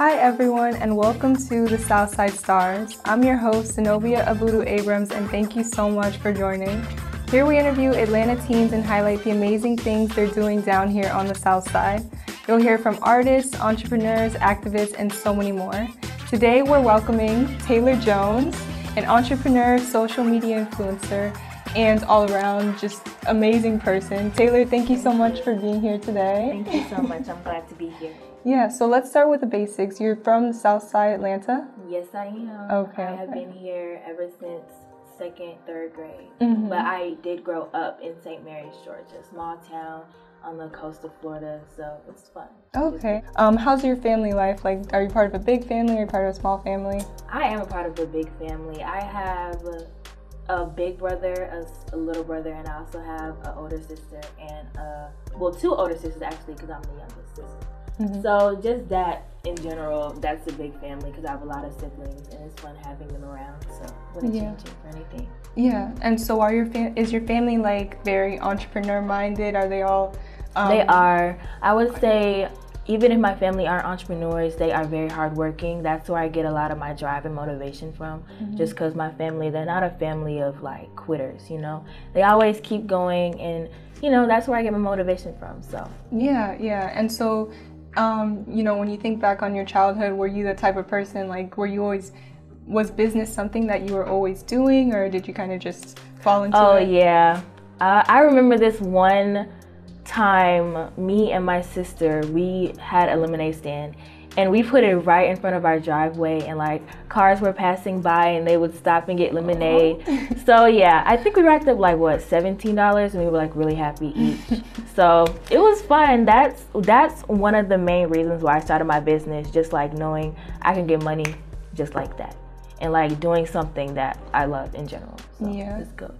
Hi, everyone, and welcome to the Southside Stars. I'm your host, Zenobia Abudu Abrams, and thank you so much for joining. Here we interview Atlanta teens and highlight the amazing things they're doing down here on the South Side. You'll hear from artists, entrepreneurs, activists, and so many more. Today, we're welcoming Taylor Jones, an entrepreneur, social media influencer, and all around just amazing person. Taylor, thank you so much for being here today. Thank you so much. I'm glad to be here. Yeah, so let's start with the basics. You're from the South Side, Atlanta? Yes, I am. Okay, I have been here ever since second, third grade. Mhm. But I did grow up in St. Mary's, Georgia, small town on the coast of Florida, so it's fun. Okay. Um, how's your family life? Like, are you part of a big family or part of a small family? I am a part of a big family. I have a, a big brother, a little brother, and I also have an older sister and a, well, two older sisters actually, because I'm the youngest sister. Mhm. So just that in general, that's a big family because I have a lot of siblings, and it's fun having them around. So wouldn't Yeah. change it for anything. Yeah. And so, are your fam- is your family like very entrepreneur minded? Are they all? Um, They are. I would say, even if my family aren't entrepreneurs, they are very hardworking. That's where I get a lot of my drive and motivation from. Just because my family, they're not a family of like quitters, you know? They always keep going, and, you know, that's where I get my motivation from. So, Yeah, yeah. And so, um, you know, when you think back on your childhood, were you the type of person like were you always was business something that you were always doing, or did you kind of just fall into oh, it? yeah. Uh, I remember this one time, me and my sister, we had a lemonade stand. And we put it right in front of our driveway, and like cars were passing by, and they would stop and get lemonade. so yeah, I think we racked up like what seventeen dollars, and we were like really happy each. so it was fun. That's that's one of the main reasons why I started my business. Just like knowing I can get money just like that, and like doing something that I love in general. So Yeah. it's good.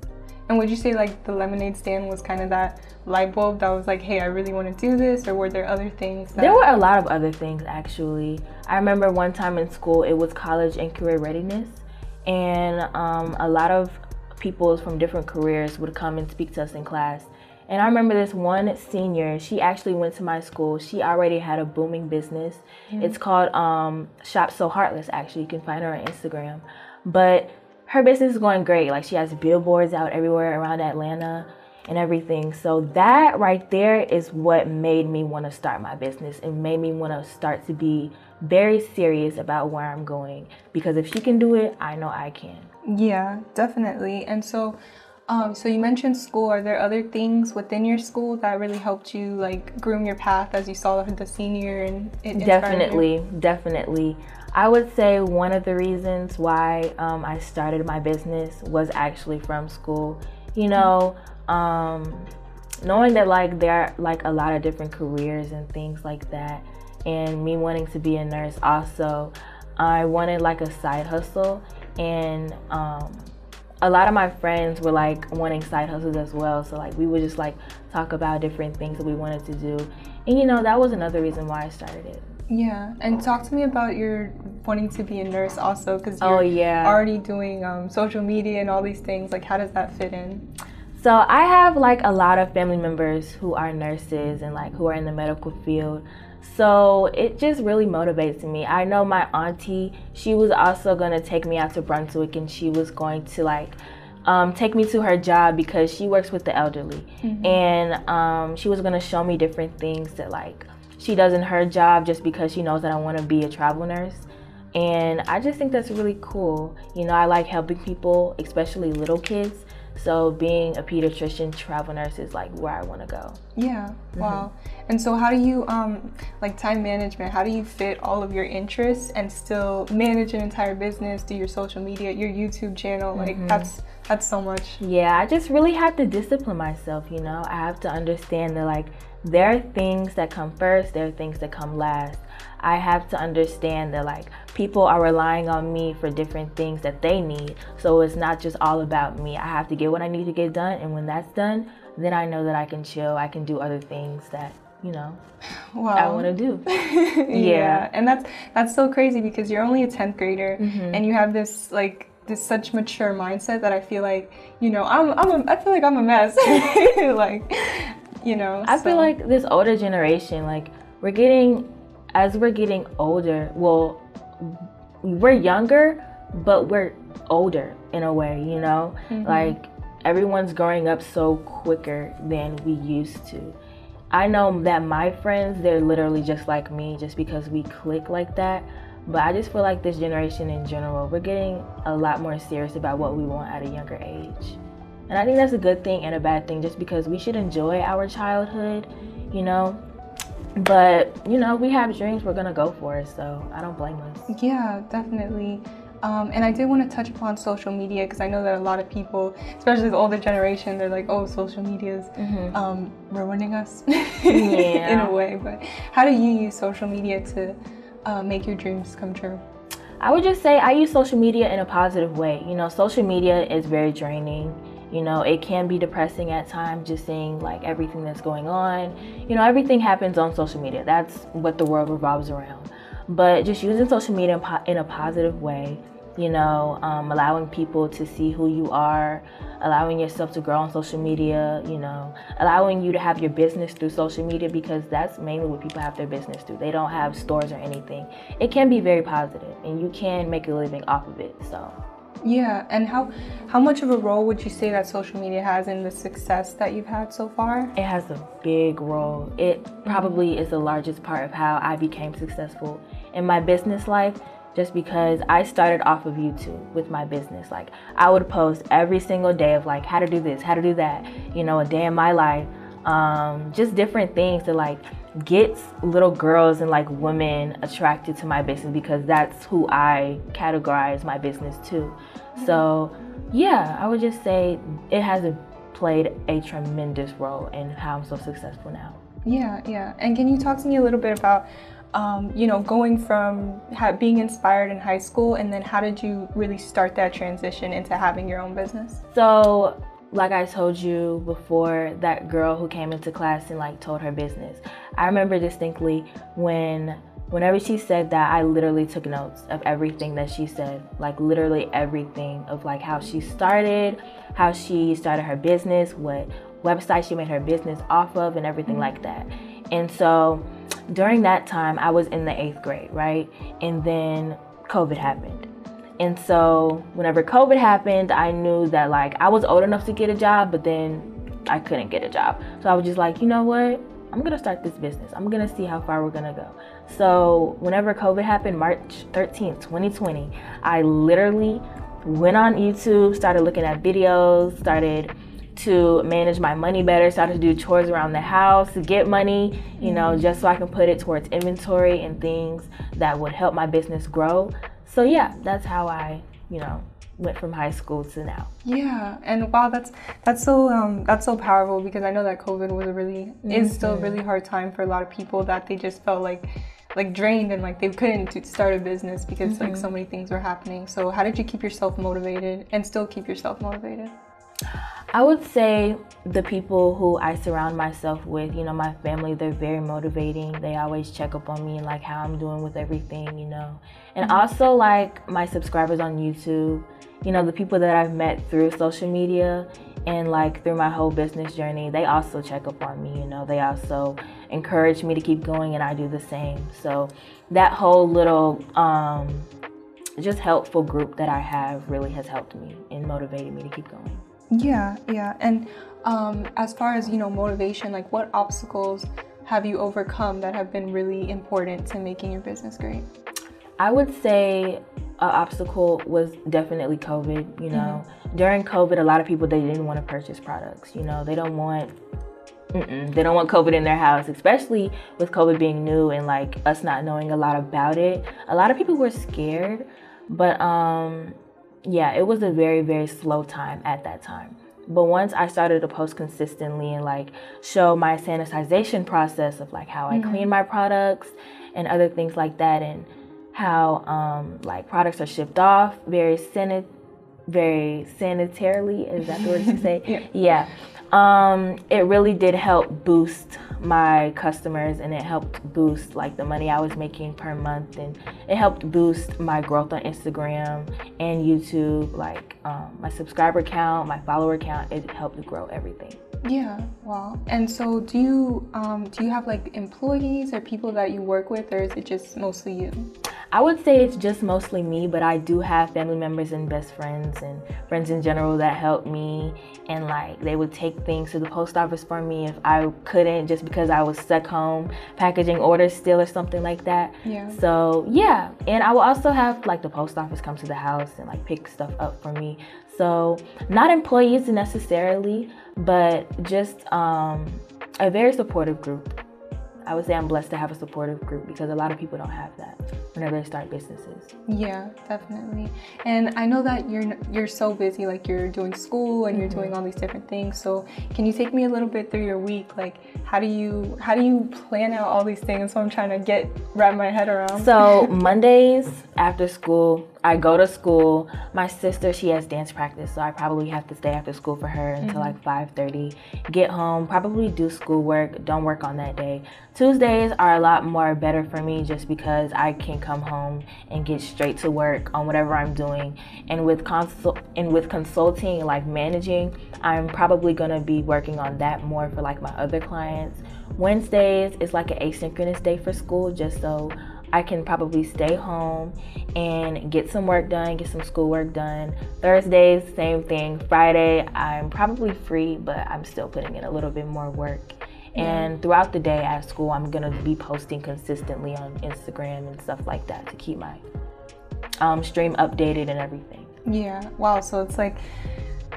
And would you say like the lemonade stand was kind of that light bulb that was like, hey, I really want to do this, or were there other things? That- There were a lot of other things actually. I remember one time in school, it was college and career readiness, and um, a lot of people from different careers would come and speak to us in class. And I remember this one senior, she actually went to my school. She already had a booming business. It's called um, Shop So Heartless, actually. You can find her on Instagram. But her business is going great. Like she has billboards out everywhere around Atlanta and everything. So that right there is what made me want to start my business and made me want to start to be very serious about where I'm going because if she can do it, I know I can. Yeah, definitely. And so, um, so you mentioned school. Are there other things within your school that really helped you like groom your path as you saw the senior and you? Definitely, definitely. I would say one of the reasons why um, I started my business was actually from school. You know, um, knowing that like there are like a lot of different careers and things like that, and me wanting to be a nurse also, I wanted like a side hustle, and um, a lot of my friends were like wanting side hustles as well. So like we would just like talk about different things that we wanted to do, and you know that was another reason why I started it. Yeah, and talk to me about your wanting to be a nurse also, because you're Oh yeah. already doing um, social media and all these things. Like, how does that fit in? So I have like a lot of family members who are nurses and like who are in the medical field. So it just really motivates me. I know my auntie, she was also gonna take me out to Brunswick and she was going to like um, take me to her job because she works with the elderly. And um, she was gonna show me different things that like she does in her job just because she knows that I wanna be a travel nurse. And I just think that's really cool. You know, I like helping people, especially little kids. So being a pediatrician, travel nurse is like where I want to go. Yeah, Mm-hmm. wow. And so, how do you um like time management? How do you fit all of your interests and still manage an entire business, do your social media, your YouTube channel? Like, Mm-hmm. that's that's so much. Yeah, I just really have to discipline myself, you know. I have to understand that like there are things that come first, there are things that come last. I have to understand that like people are relying on me for different things that they need. So it's not just all about me. I have to get what I need to get done and when that's done, then I know that I can chill. I can do other things that, you know, Wow. I want to do. yeah. Yeah. and that's that's so crazy because you're only a 10th grader Mm-hmm. and you have this like this such mature mindset that I feel like you know I'm I'm a, I feel like I'm a mess like you know I so- feel like this older generation, like we're getting as we're getting older, well, we're younger, but we're older in a way, you know? Mm-hmm. Like everyone's growing up so quicker than we used to. I know that my friends, they're literally just like me just because we click like that. But I just feel like this generation in general, we're getting a lot more serious about what we want at a younger age. And I think that's a good thing and a bad thing just because we should enjoy our childhood, you know? But, you know, we have dreams, we're gonna go for it, so I don't blame us. Yeah, definitely. Um, and I did want to touch upon social media because I know that a lot of people, especially the older generation, they're like, "Oh, social media is mm-hmm. um, ruining us," in a way. But how do you use social media to uh, make your dreams come true? I would just say I use social media in a positive way. You know, social media is very draining. You know, it can be depressing at times just seeing like everything that's going on. You know, everything happens on social media. That's what the world revolves around. But just using social media in a positive way, you know, um, allowing people to see who you are, allowing yourself to grow on social media, you know, allowing you to have your business through social media because that's mainly what people have their business through. They don't have stores or anything. It can be very positive and you can make a living off of it. So yeah, and how how much of a role would you say that social media has in the success that you've had so far? It has a big role. It probably is the largest part of how I became successful in my business life just because I started off of YouTube with my business. Like I would post every single day of like how to do this, how to do that, you know, a day in my life, um, just different things to like get little girls and like women attracted to my business because that's who I categorize my business to. So yeah, I would just say it has played a tremendous role in how I'm so successful now. Yeah, yeah. And can you talk to me a little bit about um, you know, going from ha- being inspired in high school, and then how did you really start that transition into having your own business? So, like I told you before, that girl who came into class and like told her business. I remember distinctly when whenever she said that, I literally took notes of everything that she said, like literally everything of like how she started, how she started her business, what website she made her business off of, and everything mm-hmm. like that. And so during that time, I was in the eighth grade, right? And then COVID happened. And so, whenever COVID happened, I knew that like I was old enough to get a job, but then I couldn't get a job. So I was just like, you know what? I'm gonna start this business. I'm gonna see how far we're gonna go. So, whenever COVID happened, March 13th, 2020, I literally went on YouTube, started looking at videos, started to manage my money better, started to do chores around the house, to get money, you know, mm-hmm. just so I can put it towards inventory and things that would help my business grow. So yeah, that's how I, you know, went from high school to now. Yeah, and wow, that's that's so um, that's so powerful because I know that COVID was a really mm-hmm. is still a mm-hmm. really hard time for a lot of people that they just felt like like drained and like they couldn't start a business because mm-hmm. like so many things were happening. So how did you keep yourself motivated and still keep yourself motivated? I would say the people who I surround myself with, you know, my family, they're very motivating. They always check up on me and like how I'm doing with everything, you know. And mm-hmm. also like my subscribers on YouTube, you know, the people that I've met through social media and like through my whole business journey, they also check up on me, you know. They also encourage me to keep going and I do the same. So that whole little um just helpful group that I have really has helped me and motivated me to keep going. Yeah, yeah. And um, as far as, you know, motivation, like what obstacles have you overcome that have been really important to making your business great? I would say an obstacle was definitely COVID. You know, mm-hmm. during COVID, a lot of people they didn't want to purchase products. You know, they don't want they don't want COVID in their house, especially with COVID being new and like us not knowing a lot about it. A lot of people were scared, but um, yeah, it was a very, very slow time at that time. But once I started to post consistently and like show my sanitization process of like how I mm-hmm. clean my products and other things like that, and how um, like products are shipped off very sanit, very sanitarily. Is that the word to say? yeah. yeah. Um, it really did help boost my customers and it helped boost like the money I was making per month and it helped boost my growth on Instagram and YouTube, like um, my subscriber count, my follower count. It helped grow everything. Yeah, wow. And so, do you um, do you have like employees or people that you work with, or is it just mostly you? I would say it's just mostly me, but I do have family members and best friends and friends in general that help me. And like they would take things to the post office for me if I couldn't, just because I was stuck home packaging orders still or something like that. Yeah. So yeah, and I will also have like the post office come to the house and like pick stuff up for me. So not employees necessarily, but just um, a very supportive group. I would say I'm blessed to have a supportive group because a lot of people don't have that whenever they start businesses. Yeah, definitely. And I know that you're you're so busy, like you're doing school and you're mm-hmm. doing all these different things. So can you take me a little bit through your week? Like how do you how do you plan out all these things? So I'm trying to get wrap my head around. So Mondays after school, I go to school. My sister, she has dance practice, so I probably have to stay after school for her until mm-hmm. like 5:30. Get home, probably do schoolwork. Don't work on that day. Tuesdays are a lot more better for me just because I can come home and get straight to work on whatever I'm doing. And with consult and with consulting, like managing, I'm probably gonna be working on that more for like my other clients. Wednesdays is like an asynchronous day for school, just so I can probably stay home and get some work done, get some schoolwork done. Thursdays, same thing. Friday, I'm probably free, but I'm still putting in a little bit more work. And throughout the day at school, I'm gonna be posting consistently on Instagram and stuff like that to keep my um, stream updated and everything. Yeah. Wow. So it's like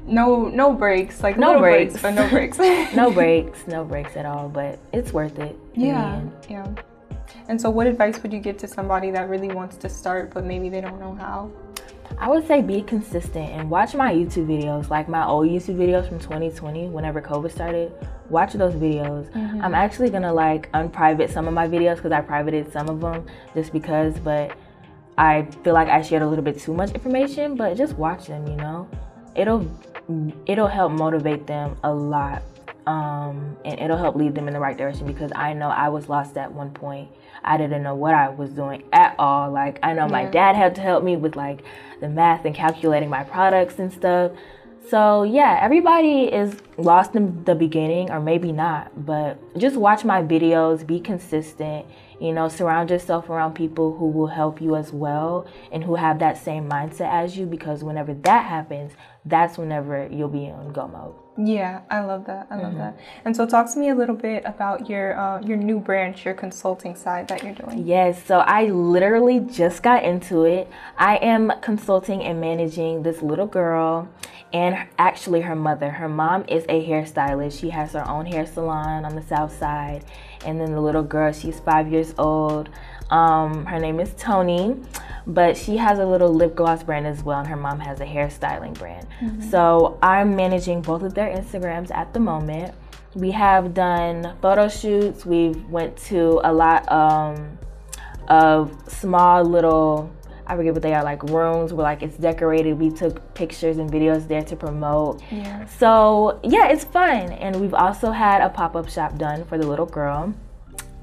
no no breaks, like no breaks, breaks but no breaks. no breaks, no breaks at all. But it's worth it. Yeah. Yeah. And so, what advice would you give to somebody that really wants to start, but maybe they don't know how? I would say be consistent and watch my YouTube videos, like my old YouTube videos from 2020, whenever COVID started. Watch those videos. Mm-hmm. I'm actually gonna like unprivate some of my videos because I privated some of them just because, but I feel like I shared a little bit too much information. But just watch them, you know. It'll it'll help motivate them a lot um, and it'll help lead them in the right direction because I know I was lost at one point. I didn't know what I was doing at all. Like I know yeah. my dad had to help me with like the math and calculating my products and stuff. So yeah, everybody is lost in the beginning or maybe not, but just watch my videos, be consistent, you know, surround yourself around people who will help you as well and who have that same mindset as you because whenever that happens, that's whenever you'll be in go mode. Yeah, I love that. I love mm-hmm. that. And so, talk to me a little bit about your uh, your new branch, your consulting side that you're doing. Yes, so I literally just got into it. I am consulting and managing this little girl, and actually her mother. Her mom is a hairstylist. She has her own hair salon on the south side, and then the little girl, she's five years old. Um, her name is Tony but she has a little lip gloss brand as well, and her mom has a hairstyling brand. Mm-hmm. So I'm managing both of their Instagrams at the moment. We have done photo shoots. We've went to a lot um, of small little I forget what they are like rooms where like it's decorated. We took pictures and videos there to promote. Yeah. So yeah, it's fun. And we've also had a pop up shop done for the little girl.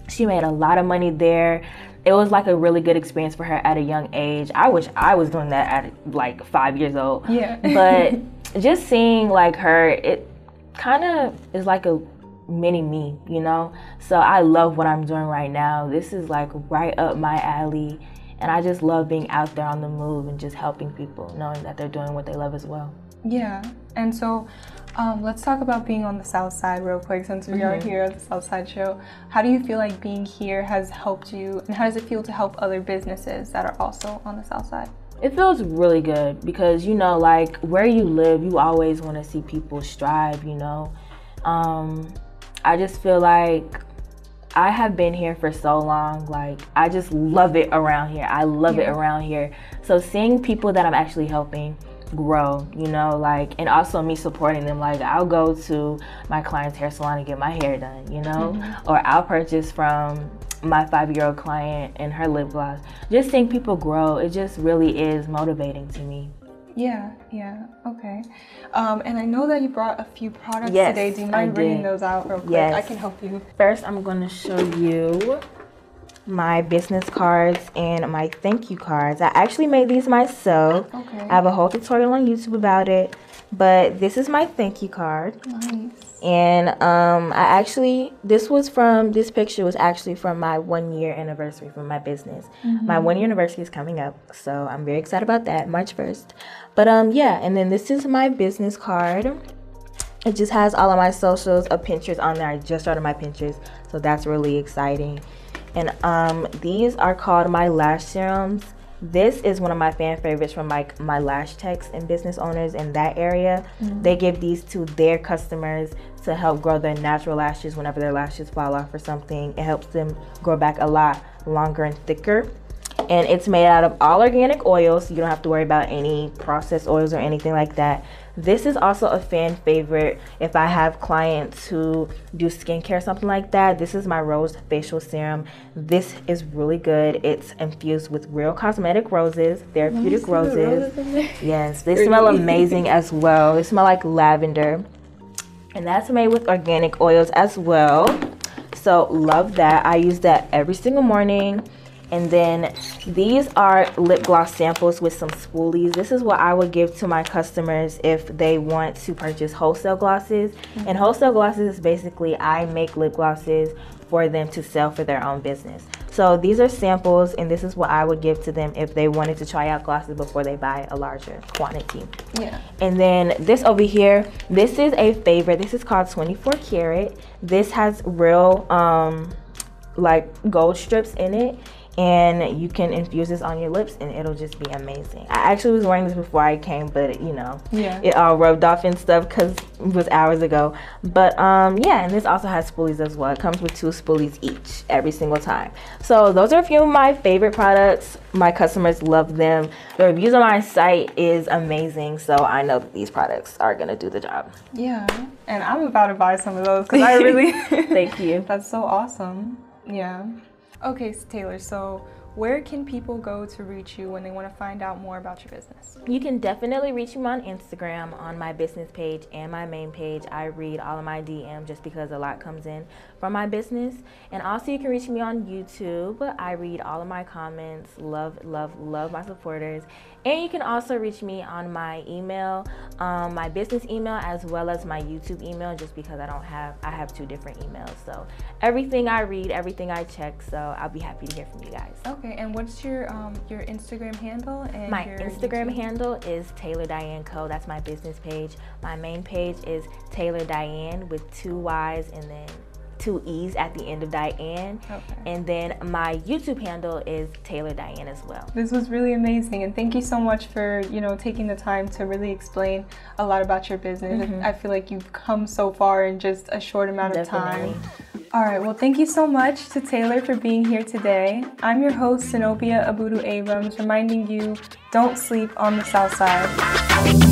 She made a lot of money there it was like a really good experience for her at a young age. I wish I was doing that at like five years old. Yeah. but just seeing like her, it kind of is like a mini me, you know? So I love what I'm doing right now. This is like right up my alley. And I just love being out there on the move and just helping people, knowing that they're doing what they love as well. Yeah. And so um, let's talk about being on the South Side real quick since we mm-hmm. are here at the South Side Show. How do you feel like being here has helped you, and how does it feel to help other businesses that are also on the South Side? It feels really good because, you know, like where you live, you always want to see people strive, you know. Um, I just feel like I have been here for so long. Like, I just love it around here. I love yeah. it around here. So, seeing people that I'm actually helping, grow, you know, like, and also me supporting them. Like, I'll go to my client's hair salon and get my hair done, you know, mm-hmm. or I'll purchase from my five year old client and her lip gloss. Just seeing people grow, it just really is motivating to me. Yeah, yeah, okay. Um, and I know that you brought a few products yes, today. Do you mind bringing those out real quick? Yes. I can help you. First, I'm going to show you my business cards and my thank you cards. I actually made these myself. Okay. I have a whole tutorial on YouTube about it, but this is my thank you card. Nice. And um, I actually, this was from, this picture was actually from my one year anniversary from my business. Mm-hmm. My one year anniversary is coming up, so I'm very excited about that, March 1st. But um, yeah, and then this is my business card. It just has all of my socials of Pinterest on there. I just started my Pinterest, so that's really exciting. And um, these are called my lash serums. This is one of my fan favorites from my my lash techs and business owners in that area. Mm-hmm. They give these to their customers to help grow their natural lashes whenever their lashes fall off or something. It helps them grow back a lot longer and thicker. And it's made out of all organic oils. So you don't have to worry about any processed oils or anything like that. This is also a fan favorite if I have clients who do skincare, something like that. This is my rose facial serum. This is really good. It's infused with real cosmetic roses, therapeutic roses. yes, they smell amazing as well. They smell like lavender. And that's made with organic oils as well. So, love that. I use that every single morning. And then these are lip gloss samples with some spoolies. This is what I would give to my customers if they want to purchase wholesale glosses. Mm-hmm. And wholesale glosses is basically I make lip glosses for them to sell for their own business. So these are samples, and this is what I would give to them if they wanted to try out glosses before they buy a larger quantity. Yeah. And then this over here, this is a favorite. This is called 24 karat. This has real um like gold strips in it and you can infuse this on your lips and it'll just be amazing. I actually was wearing this before I came, but you know, yeah. it all rubbed off and stuff because it was hours ago. But um, yeah, and this also has spoolies as well. It comes with two spoolies each every single time. So those are a few of my favorite products. My customers love them. The reviews on my site is amazing, so I know that these products are gonna do the job. Yeah, and I'm about to buy some of those because I really thank you. That's so awesome. Yeah. Okay, Taylor, so where can people go to reach you when they want to find out more about your business? You can definitely reach me on Instagram on my business page and my main page. I read all of my DM just because a lot comes in from my business. And also, you can reach me on YouTube. I read all of my comments. Love, love, love my supporters. And you can also reach me on my email, um, my business email, as well as my YouTube email, just because I don't have, I have two different emails. So everything I read, everything I check. So I'll be happy to hear from you guys. Okay, and what's your um, your Instagram handle? And my Instagram YouTube? handle is Taylor Diane Co. That's my business page. My main page is Taylor Diane with two Y's and then two E's at the end of Diane. Okay. And then my YouTube handle is Taylor Diane as well. This was really amazing and thank you so much for, you know, taking the time to really explain a lot about your business. Mm-hmm. I feel like you've come so far in just a short amount Definitely. of time. All right, well, thank you so much to Taylor for being here today. I'm your host, Zenobia Abudu Abrams, reminding you don't sleep on the South Side.